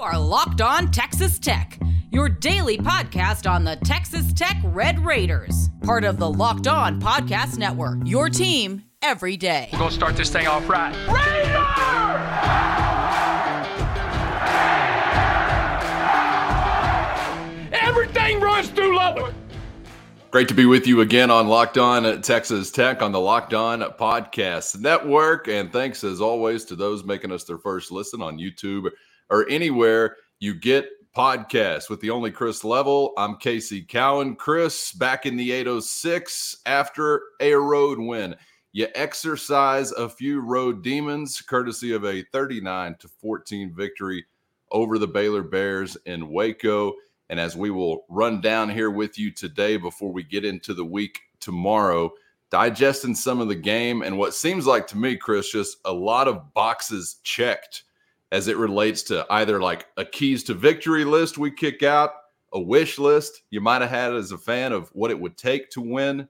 are Locked On Texas Tech, your daily podcast on the Texas Tech Red Raiders, part of the Locked On Podcast Network. Your team every day. We're gonna start this thing off right. Everything runs through Lubbock. Great to be with you again on Locked On Texas Tech on the Locked On Podcast Network. And thanks as always to those making us their first listen on YouTube or anywhere you get podcasts with the only Chris Level. I'm Casey Cowan. Chris back in the 806 after a road win. You exercise a few road demons courtesy of a 39 to 14 victory over the Baylor Bears in Waco. And as we will run down here with you today before we get into the week tomorrow, digesting some of the game and what seems like to me, Chris, just a lot of boxes checked as it relates to either like a keys to victory list we kick out, a wish list you might have had as a fan of what it would take to win.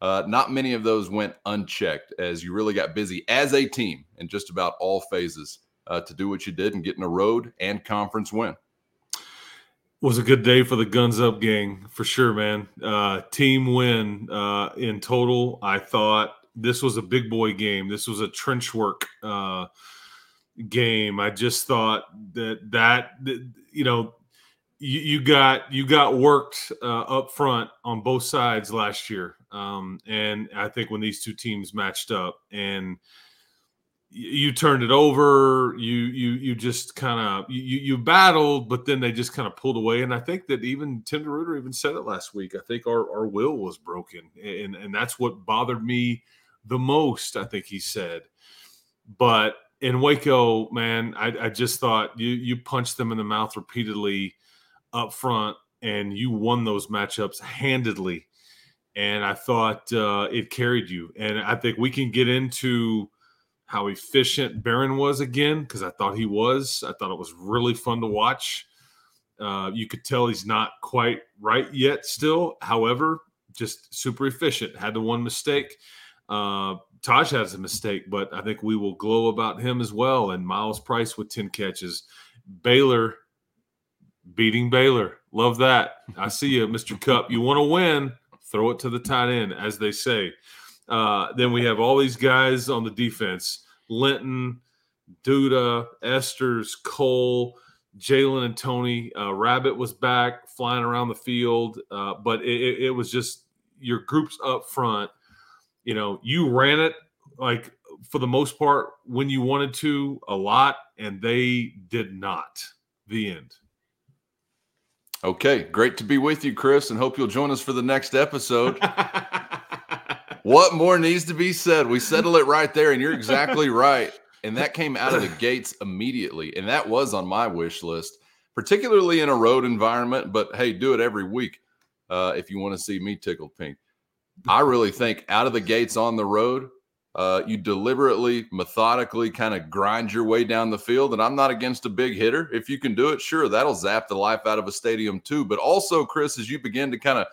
Uh, not many of those went unchecked as you really got busy as a team in just about all phases uh, to do what you did and get in a road and conference win. Was a good day for the Guns Up gang for sure, man. Uh, team win uh, in total. I thought this was a big boy game. This was a trench work uh, game. I just thought that that, that you know you, you, got you got worked uh, up front on both sides last year, um, and I think when these two teams matched up and you turned it over you you you just kind of you you battled but then they just kind of pulled away. And i think that even tim DeRuyter even said it last week. I think our, our will was broken and and that's what bothered me the most i think he said. But in Waco, man, I, I, just thought you you punched them in the mouth repeatedly up front, and you won those matchups handedly. And I thought uh, it carried you. And I think we can get into how efficient Behren was again because I thought he was. I thought it was really fun to watch. Uh, you could tell he's not quite right yet, still. However, just super efficient. Had the one mistake. Uh, Tahj has a mistake, but I think we will glow about him as well. And Myles Price with 10 catches. Baylor beating Baylor. Love that. I see you, Mr. Cupp. You want to win, throw it to the tight end, as they say. Uh, then we have all these guys on the defense Linton, Duda, Esters, Cole, Jalen, and Tony. Uh, Rabbit was back flying around the field, uh, but it, it was just your groups up front – you know, you ran it like for the most part when you wanted to a lot, and they did not. The end. Okay, great to be with you, Chris, and hope you'll join us for the next episode. what more needs to be said? We settle it right there, and you're exactly right. And that came out of the gates immediately. And that was on my wish list, particularly in a road environment. But hey, do it every week uh, if you want to see me tickled pink. I really think out of the gates on the road, uh, you deliberately, methodically kind of grind your way down the field. And I'm not against a big hitter. If you can do it, sure, that'll zap the life out of a stadium too. But also, Chris, as you begin to kind of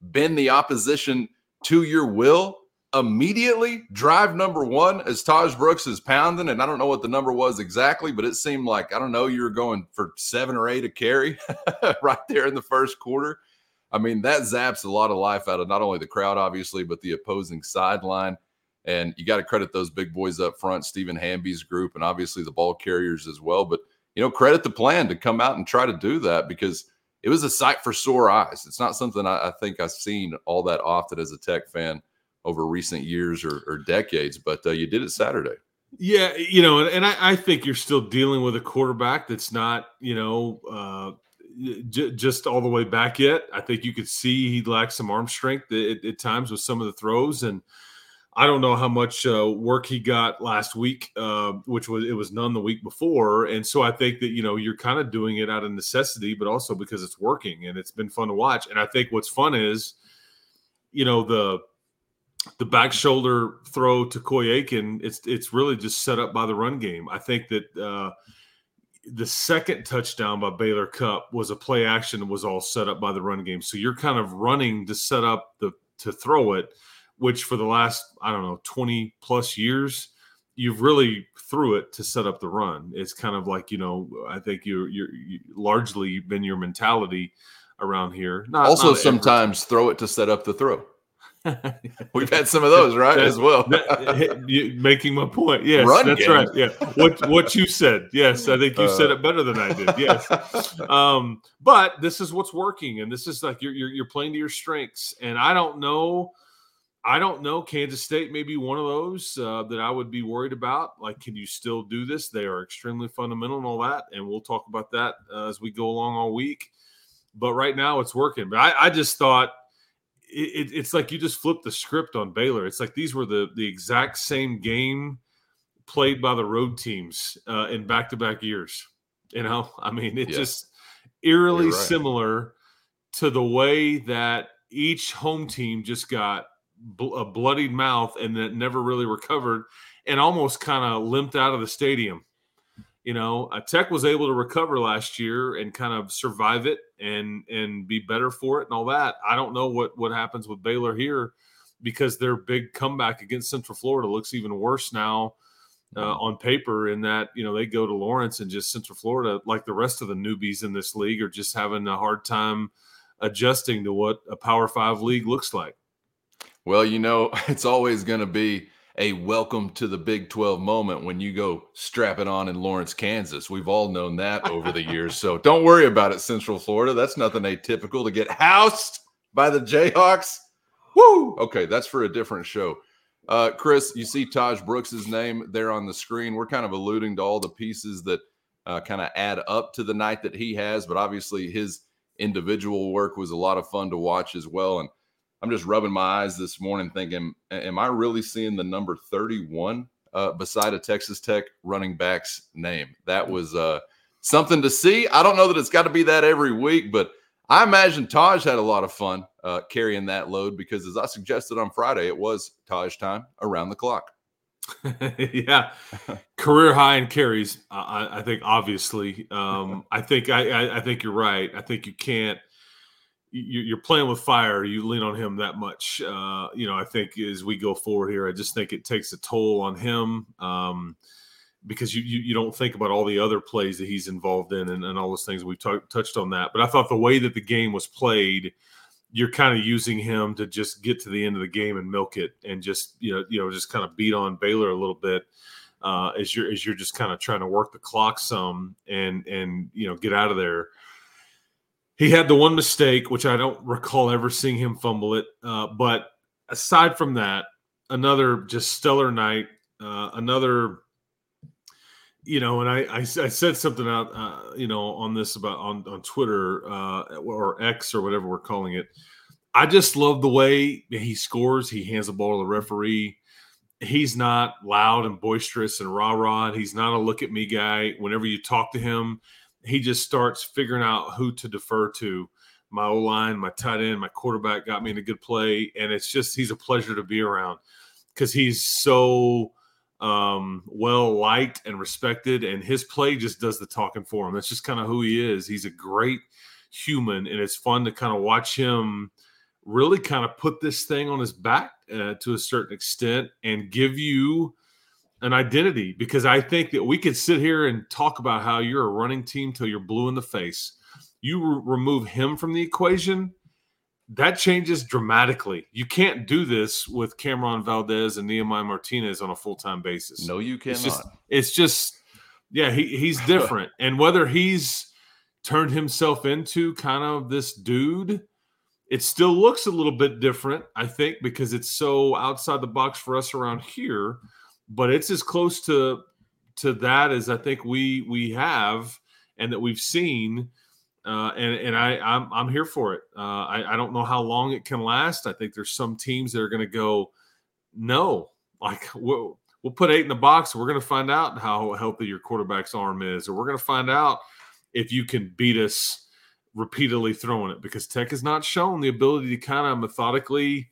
bend the opposition to your will, immediately drive number one as Tahj Brooks is pounding. And I don't know what the number was exactly, but it seemed like, I don't know, you were going for seven or eight a carry right there in the first quarter. I mean, that zaps a lot of life out of not only the crowd, obviously, but the opposing sideline. And you got to credit those big boys up front, Stephen Hamby's group, and obviously the ball carriers as well. But, you know, credit the plan to come out and try to do that because it was a sight for sore eyes. It's not something I, I think I've seen all that often as a tech fan over recent years or, or decades, but uh, you did it Saturday. Yeah, you know, and, and I, I, think you're still dealing with a quarterback that's not, you know, uh, j- just all the way back yet. I think you could see he lacks some arm strength at, at, times with some of the throws, and I don't know how much uh, work he got last week, uh, which was it was none the week before, and so I think that you know you're kind of doing it out of necessity, but also because it's working and it's been fun to watch. And I think what's fun is, you know, the the back shoulder throw to Coy Eakin, it's it's really just set up by the run game. I think that. Uh, the second touchdown by Baylor Cupp was a play action was all set up by the run game. So you're kind of running to set up the to throw it, which for the last I don't know 20 plus years you've really threw it to set up the run. It's kind of like you know, I think you're you're you largely been your mentality around here. Not, also, not sometimes throw it to set up the throw. We've had some of those, right, as well. making my point. Yes, Run that's game. right. Yeah, what what you said. Yes, I think you uh, said it better than I did. Yes, um, but this is what's working, and this is like you're, you're you're playing to your strengths. And I don't know, I don't know. Kansas State may be one of those uh, that I would be worried about. Like, can you still do this? They are extremely fundamental and all that, and we'll talk about that uh, as we go along all week. But right now, it's working. But I, I just thought it, it's like you just flipped the script on Baylor. It's like these were the the exact same game played by the road teams uh, in back to back years. You know, I mean, it's yeah. just eerily right. similar to the way that each home team just got bl- a bloodied mouth and that never really recovered and almost kind of limped out of the stadium you know, uh, Tech was able to recover last year and kind of survive it and and be better for it and all that. I don't know what what happens with Baylor here because their big comeback against Central Florida looks even worse now uh, mm-hmm. on paper. In that you know they go to Lawrence and just Central Florida, like the rest of the newbies in this league, are just having a hard time adjusting to what a Power Five league looks like. Well, you know, it's always going to be a welcome to the Big 12 moment when you go strap it on in Lawrence, Kansas. We've all known that over the years. So don't worry about it, Central Florida. That's nothing atypical to get housed by the Jayhawks. Woo! Okay, that's for a different show. Uh, Chris, you see Tahj Brooks's name there on the screen. We're kind of alluding to all the pieces that uh, kind of add up to the night that he has, but obviously his individual work was a lot of fun to watch as well. And I'm just rubbing my eyes this morning thinking, am I really seeing the number 31 uh, beside a Texas Tech running back's name? That was uh, something to see. I don't know that it's got to be that every week, but I imagine Tahj had a lot of fun uh, carrying that load because, as I suggested on Friday, it was Tahj time around the clock. yeah, career high in carries. I, I think obviously. Um, I think I, I, I think you're right. I think you can't you're playing with fire. You lean on him that much. Uh, you know, I think as we go forward here, I just think it takes a toll on him um, because you, you, you don't think about all the other plays that he's involved in and, and all those things. We've t- touched on that, but I thought the way that the game was played, you're kind of using him to just get to the end of the game and milk it, and just you know you know just kind of beat on Baylor a little bit. Uh, as you're as you're just kind of trying to work the clock some and and you know get out of there he had the one mistake, which I don't recall ever seeing him fumble it. Uh, but aside from that, another just stellar night. Uh, another, you know, and I, I, I said something out, uh, you know, on this about on on Twitter uh, or X or whatever we're calling it. I just love the way he scores. He hands the ball to the referee. He's not loud and boisterous and rah rah. He's not a look at me guy. Whenever you talk to him, he just starts figuring out who to defer to. My O line, my tight end, my quarterback got me in a good play, and it's just he's a pleasure to be around because he's so um, well liked and respected, and his play just does the talking for him. That's just kind of who he is. He's a great human, and it's fun to kind of watch him really kind of put this thing on his back uh, to a certain extent and give you an identity because I think that we could sit here and talk about how you're a running team till you're blue in the face. You re- remove him from the equation, that changes dramatically. You can't do this with Cameron Valdez and Nehemiah Martinez on a full time basis. No, you cannot. It's just, it's just yeah, he, he's different. and whether he's turned himself into kind of this dude, it still looks a little bit different, I think, because it's so outside the box for us around here but it's as close to to that as I think we we have and that we've seen. Uh, and and I I'm, I'm here for it. Uh, I, I don't know how long it can last. I think there's some teams that are going to go, no, like we'll, we'll put eight in the box. We're going to find out how healthy your quarterback's arm is, or we're going to find out if you can beat us repeatedly throwing it because Tech has not shown the ability to kind of methodically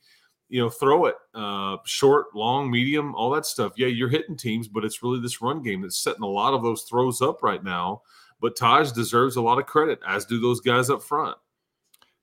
you know, throw it uh, short, long, medium, all that stuff. Yeah, you're hitting teams, but it's really this run game that's setting a lot of those throws up right now. But Tahj deserves a lot of credit, as do those guys up front.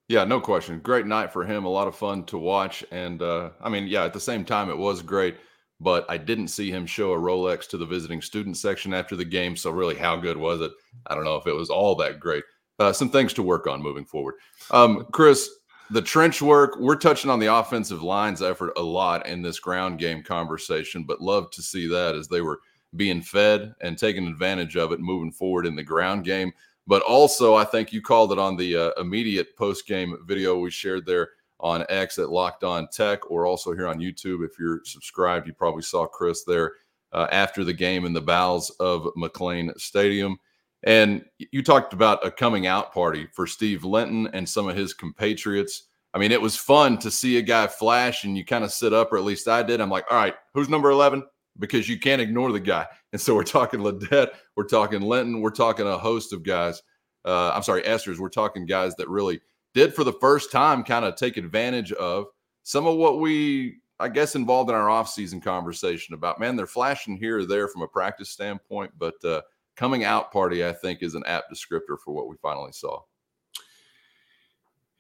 Yeah, no question. Great night for him. A lot of fun to watch. And uh, I mean, yeah, at the same time, it was great but I didn't see him show a Rolex to the visiting student section after the game. So, really, how good was it? I don't know if it was all that great. Uh, some things to work on moving forward. Um, Chris, the trench work, we're touching on the offensive line's effort a lot in this ground game conversation, but love to see that as they were being fed and taking advantage of it moving forward in the ground game. But also, I think you called it on the uh, immediate post game video we shared there on X at Locked On Tech, or also here on YouTube. If you're subscribed, you probably saw Chris there uh, after the game in the bowels of McLane Stadium. And you talked about a coming out party for Steve Linton and some of his compatriots. I mean, it was fun to see a guy flash and you kind of sit up, or at least I did. I'm like, all right, who's number 11? Because you can't ignore the guy. And so we're talking Ledet, we're talking Linton, we're talking a host of guys. Uh, I'm sorry, Esters. We're talking guys that really did for the first time kind of take advantage of some of what we, I guess, involved in our offseason conversation about, man, they're flashing here or there from a practice standpoint, but uh, coming out party, I think, is an apt descriptor for what we finally saw.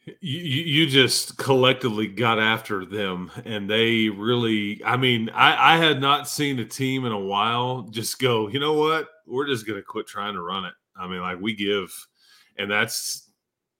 You, you just collectively got after them, and they really. I mean, I, I had not seen a team in a while just go. You know what? We're just going to quit trying to run it. I mean, like we give, and that's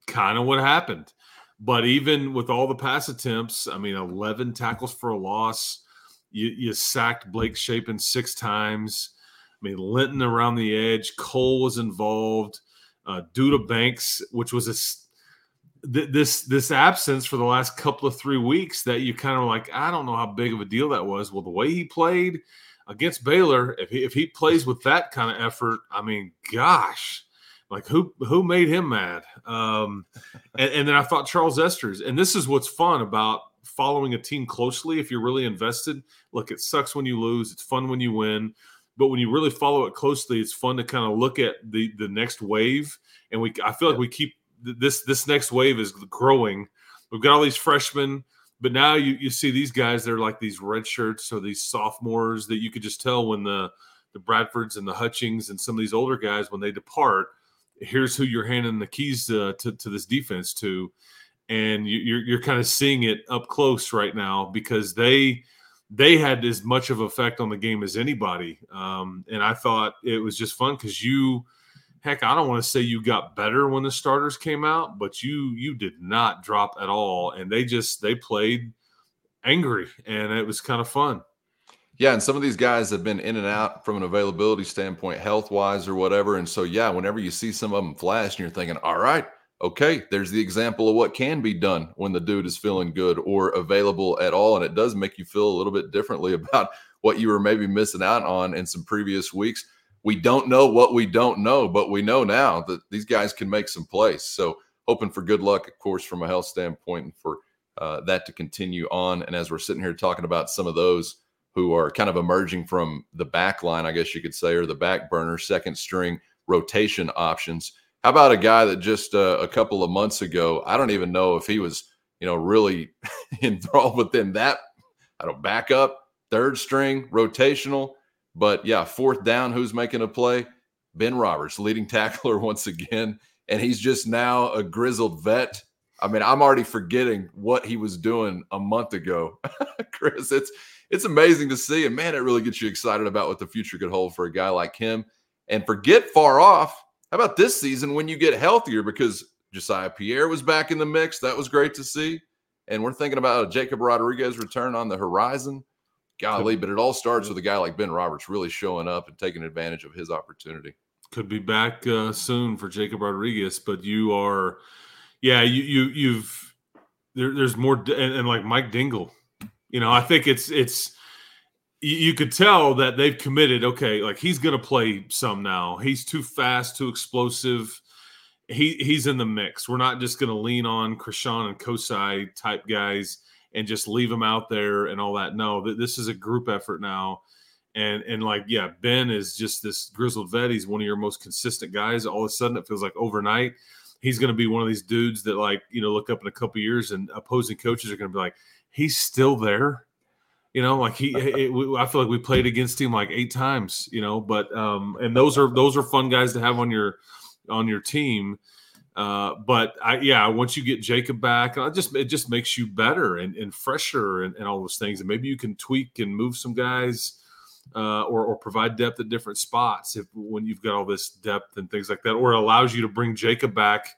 kind of what happened. But even with all the pass attempts, I mean, eleven tackles for a loss. You, you sacked Blake Shapen six times. I mean, Linton around the edge. Cole was involved. Uh, Duda Banks, which was a th- this this absence for the last couple of three weeks that you kind of like, I don't know how big of a deal that was. Well, the way he played against Baylor, if he, if he plays with that kind of effort, I mean, gosh, like who who made him mad? Um, and, and then I thought Charles Esters, and this is what's fun about following a team closely. If you're really invested, look, it sucks when you lose. It's fun when you win but when you really follow it closely, it's fun to kind of look at the the next wave. And we, I feel like we keep this this next wave is growing. We've got all these freshmen, but now you you see these guys. They're like these red shirts or these sophomores that you could just tell when the the Bradfords and the Hutchings and some of these older guys when they depart. Here's who you're handing the keys to to, to this defense to, and you, you're you're kind of seeing it up close right now because they they had as much of effect on the game as anybody. Um, and I thought it was just fun because you, heck, I don't want to say you got better when the starters came out, but you you did not drop at all, and they just they played angry, and it was kind of fun. Yeah, and some of these guys have been in and out from an availability standpoint, health wise or whatever. And so, yeah, whenever you see some of them flash, and you're thinking, all right, okay, there's the example of what can be done when the dude is feeling good or available at all. And it does make you feel a little bit differently about what you were maybe missing out on in some previous weeks. We don't know what we don't know, but we know now that these guys can make some plays. So, hoping for good luck, of course, from a health standpoint and for uh, that to continue on. And as we're sitting here talking about some of those who are kind of emerging from the back line, I guess you could say, or the back burner, second string rotation options how about a guy that just uh, a couple of months ago, I don't even know if he was, you know, really enthralled within that. I don't back up, third string, rotational. But yeah, fourth down, who's making a play? Ben Roberts, leading tackler once again. And he's just now a grizzled vet. I mean, I'm already forgetting what he was doing a month ago. Chris, it's it's amazing to see. And man, it really gets you excited about what the future could hold for a guy like him. And forget far off how about this season when you get healthier? Because Josiah Pierre was back in the mix. That was great to see. And we're thinking about a Jacob Rodriguez return on the horizon. Golly, but it all starts with a guy like Ben Roberts really showing up and taking advantage of his opportunity. Could be back uh, soon for Jacob Rodriguez, but you are, yeah, you you you've there, there's more and, and like Mike Dingle, you know, I think it's it's you could tell that they've committed. Okay, like he's going to play some now. He's too fast, too explosive. He he's in the mix. We're not just going to lean on Krishon and Kosai type guys and just leave them out there and all that. No, this is a group effort now. And and like yeah, Ben is just this grizzled vet. He's one of your most consistent guys. All of a sudden, it feels like overnight he's going to be one of these dudes that like you know look up in a couple years and opposing coaches are going to be like he's still there you know, like he, it, I feel like we played against him like eight times. You know, but um, and those are those are fun guys to have on your on your team. Uh, but I, yeah, once you get Jacob back, I just it just makes you better and, and fresher and, and all those things. And maybe you can tweak and move some guys uh, or, or provide depth at different spots if when you've got all this depth and things like that, or allows you to bring Jacob back,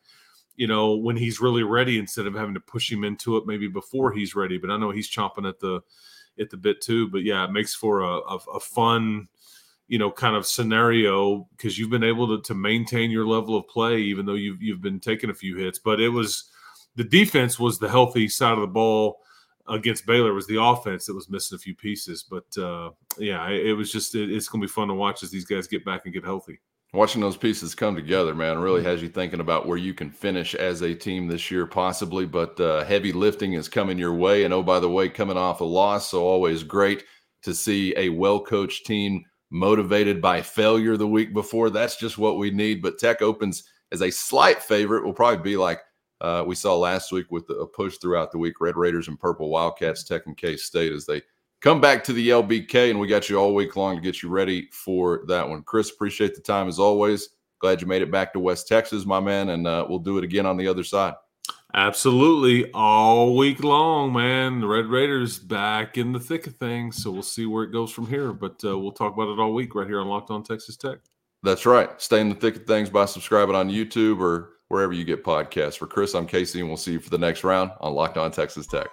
you know, when he's really ready instead of having to push him into it maybe before he's ready. But I know he's chomping at the at the bit too. But yeah, it makes for a, a, a fun, you know, kind of scenario because you've been able to, to maintain your level of play even though you've you've been taking a few hits. But it was the defense was the healthy side of the ball against Baylor was the offense that was missing a few pieces. But uh, yeah, it, it, was just it, it's going to be fun to watch as these guys get back and get healthy. Watching those pieces come together, man, really has you thinking about where you can finish as a team this year, possibly. But uh, heavy lifting is coming your way, and oh, by the way, coming off a loss, so always great to see a well-coached team motivated by failure the week before. That's just what we need. But Tech opens as a slight favorite. Will probably be like uh, we saw last week with a push throughout the week, Red Raiders and Purple Wildcats, Tech and K State as they come back to the LBK, and we got you all week long to get you ready for that one. Chris, appreciate the time as always. Glad you made it back to West Texas, my man, and uh, we'll do it again on the other side. Absolutely, all week long, man. The Red Raiders back in the thick of things, so we'll see where it goes from here. But uh, we'll talk about it all week right here on Locked On Texas Tech. That's right. Stay in the thick of things by subscribing on YouTube or wherever you get podcasts. For Chris, I'm Casey, and we'll see you for the next round on Locked On Texas Tech.